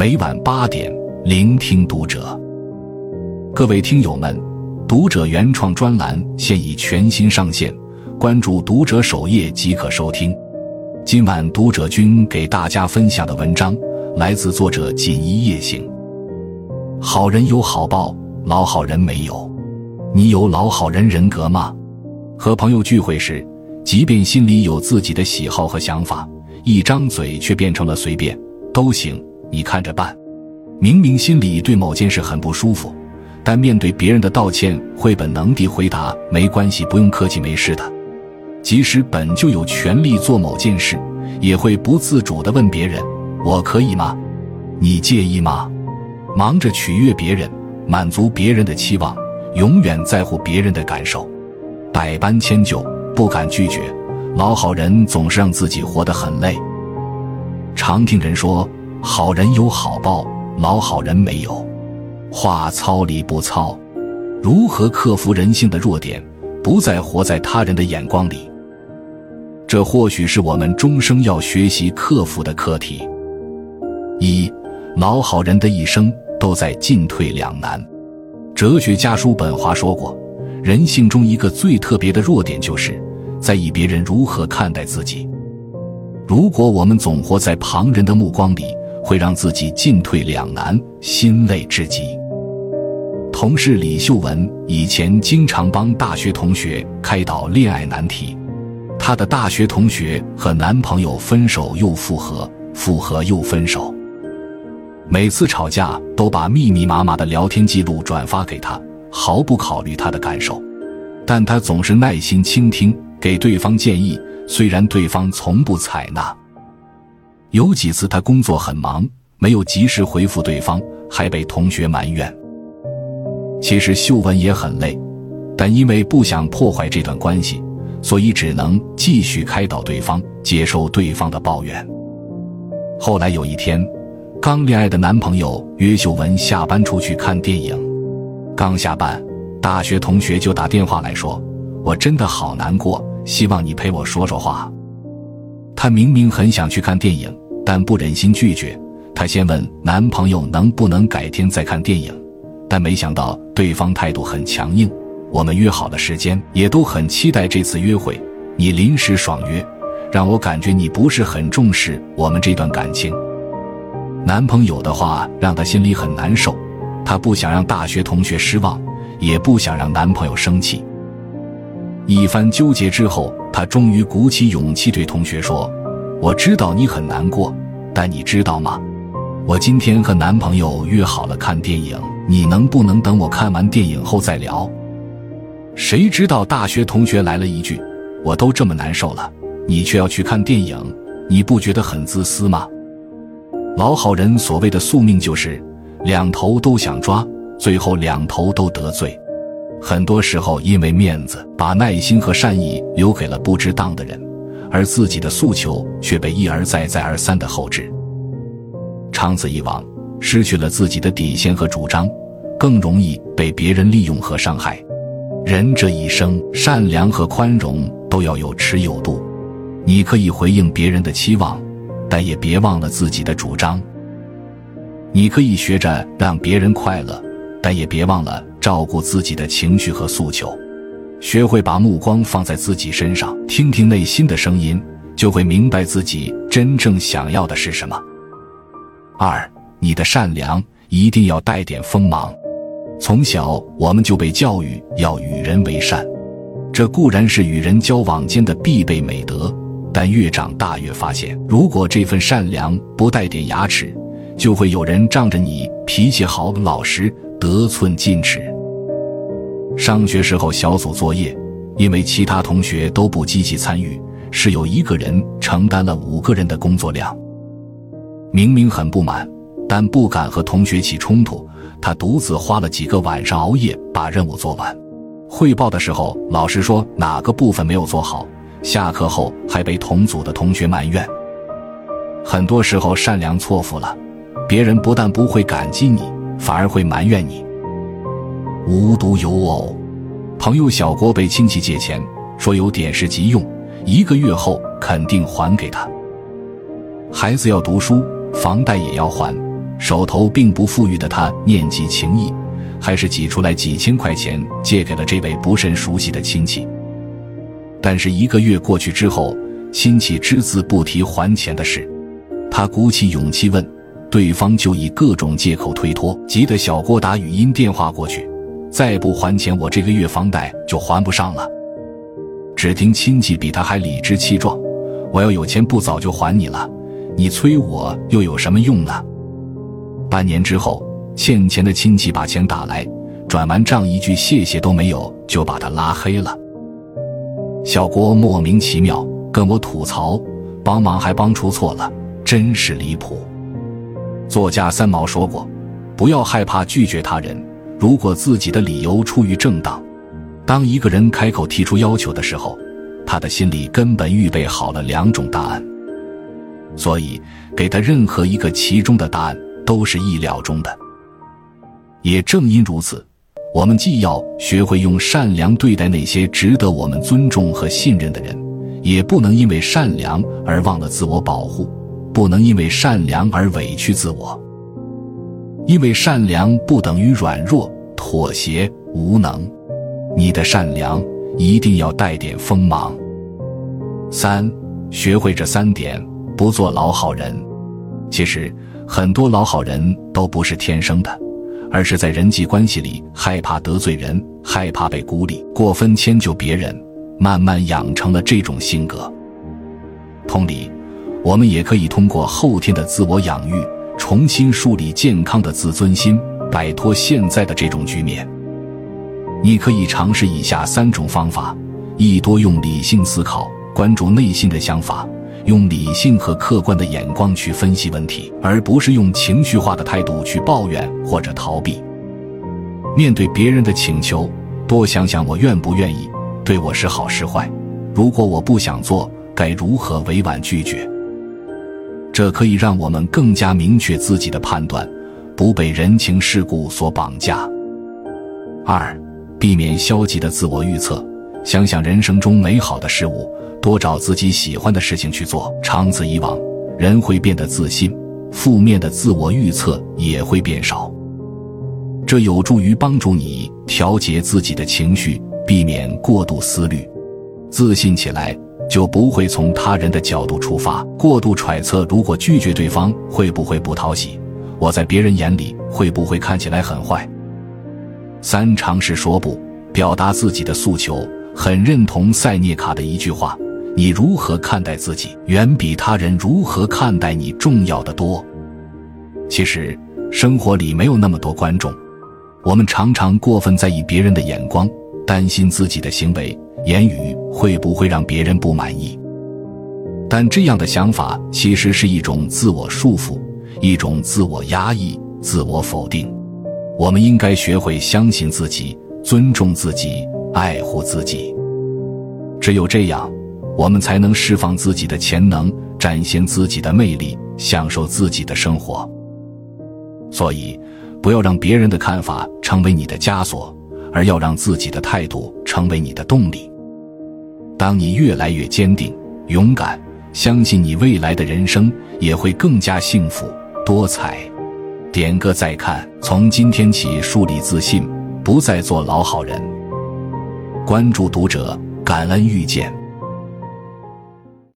每晚八点，聆听读者。各位听友们，读者原创专栏现已全新上线，关注读者首页即可收听。今晚读者君给大家分享的文章来自作者锦衣夜行。好人有好报，老好人没有。你有老好人人格吗？和朋友聚会时，即便心里有自己的喜好和想法，一张嘴却变成了随便都行，你看着办。明明心里对某件事很不舒服，但面对别人的道歉，会本能地回答没关系，不用客气，没事的。即使本就有权利做某件事，也会不自主地问别人：“我可以吗？你介意吗？”忙着取悦别人，满足别人的期望，永远在乎别人的感受，百般迁就，不敢拒绝。老好人总是让自己活得很累。常听人说：“好人有好报，老好人没有。”话糙理不糙。如何克服人性的弱点，不再活在他人的眼光里？这或许是我们终生要学习克服的课题。一。老好人的一生都在进退两难。哲学家叔本华说过，人性中一个最特别的弱点，就是在意别人如何看待自己。如果我们总活在旁人的目光里，会让自己进退两难，心累至极。同事李秀文以前经常帮大学同学开导恋爱难题。她的大学同学和男朋友分手又复合，复合又分手。每次吵架都把密密麻麻的聊天记录转发给他，毫不考虑他的感受，但他总是耐心倾听，给对方建议，虽然对方从不采纳。有几次他工作很忙，没有及时回复对方，还被同学埋怨。其实秀文也很累，但因为不想破坏这段关系，所以只能继续开导对方，接受对方的抱怨。后来有一天。刚恋爱的男朋友约秀文下班出去看电影，刚下班，大学同学就打电话来说：“我真的好难过，希望你陪我说说话。”她明明很想去看电影，但不忍心拒绝，她先问男朋友能不能改天再看电影，但没想到对方态度很强硬。我们约好了时间，也都很期待这次约会，你临时爽约，让我感觉你不是很重视我们这段感情。男朋友的话让她心里很难受，她不想让大学同学失望，也不想让男朋友生气。一番纠结之后，他终于鼓起勇气对同学说：“我知道你很难过，但你知道吗？我今天和男朋友约好了看电影，你能不能等我看完电影后再聊？”谁知道大学同学来了一句：“我都这么难受了，你却要去看电影，你不觉得很自私吗？”老好人所谓的宿命就是两头都想抓，最后两头都得罪。很多时候因为面子，把耐心和善意留给了不值当的人，而自己的诉求却被一而再、再而三的后置。长此以往，失去了自己的底线和主张，更容易被别人利用和伤害。人这一生，善良和宽容都要有持有度。你可以回应别人的期望。但也别忘了自己的主张。你可以学着让别人快乐，但也别忘了照顾自己的情绪和诉求。学会把目光放在自己身上，听听内心的声音，就会明白自己真正想要的是什么。二，你的善良一定要带点锋芒。从小我们就被教育要与人为善，这固然是与人交往间的必备美德。但越长大越发现，如果这份善良不带点牙齿，就会有人仗着你脾气好、老实，得寸进尺。上学时候小组作业，因为其他同学都不积极参与，室友一个人承担了五个人的工作量。明明很不满，但不敢和同学起冲突，他独自花了几个晚上熬夜把任务做完。汇报的时候，老师说哪个部分没有做好。下课后还被同组的同学埋怨。很多时候善良错付了，别人不但不会感激你，反而会埋怨你。无独有偶，朋友小郭被亲戚借钱，说有点事急用，一个月后肯定还给他。孩子要读书，房贷也要还，手头并不富裕的他念及情谊，还是挤出来几千块钱借给了这位不甚熟悉的亲戚。但是一个月过去之后，亲戚只字不提还钱的事。他鼓起勇气问，对方就以各种借口推脱，急得小郭打语音电话过去：“再不还钱，我这个月房贷就还不上了。”只听亲戚比他还理直气壮：“我要有钱，不早就还你了，你催我又有什么用呢？”半年之后，欠钱的亲戚把钱打来，转完账一句谢谢都没有，就把他拉黑了。小郭莫名其妙跟我吐槽，帮忙还帮出错了。真是离谱。作家三毛说过：“不要害怕拒绝他人，如果自己的理由出于正当。当一个人开口提出要求的时候，他的心里根本预备好了两种答案，所以给他任何一个其中的答案都是意料中的。也正因如此，我们既要学会用善良对待那些值得我们尊重和信任的人，也不能因为善良而忘了自我保护。”不能因为善良而委屈自我，因为善良不等于软弱、妥协、无能。你的善良一定要带点锋芒。三，学会这三点，不做老好人。其实，很多老好人都不是天生的，而是在人际关系里害怕得罪人，害怕被孤立，过分迁就别人，慢慢养成了这种性格。同理。我们也可以通过后天的自我养育，重新树立健康的自尊心，摆脱现在的这种局面。你可以尝试以下三种方法：一、多用理性思考，关注内心的想法，用理性和客观的眼光去分析问题，而不是用情绪化的态度去抱怨或者逃避。面对别人的请求，多想想我愿不愿意，对我是好是坏。如果我不想做，该如何委婉拒绝？这可以让我们更加明确自己的判断，不被人情世故所绑架。二，避免消极的自我预测，想想人生中美好的事物，多找自己喜欢的事情去做。长此以往，人会变得自信，负面的自我预测也会变少。这有助于帮助你调节自己的情绪，避免过度思虑，自信起来。就不会从他人的角度出发，过度揣测如果拒绝对方会不会不讨喜，我在别人眼里会不会看起来很坏。三尝试说不，表达自己的诉求。很认同塞涅卡的一句话：你如何看待自己，远比他人如何看待你重要的多。其实生活里没有那么多观众，我们常常过分在意别人的眼光，担心自己的行为。言语会不会让别人不满意？但这样的想法其实是一种自我束缚，一种自我压抑、自我否定。我们应该学会相信自己，尊重自己，爱护自己。只有这样，我们才能释放自己的潜能，展现自己的魅力，享受自己的生活。所以，不要让别人的看法成为你的枷锁，而要让自己的态度成为你的动力。当你越来越坚定、勇敢，相信你未来的人生也会更加幸福多彩。点个再看，从今天起树立自信，不再做老好人。关注读者，感恩遇见。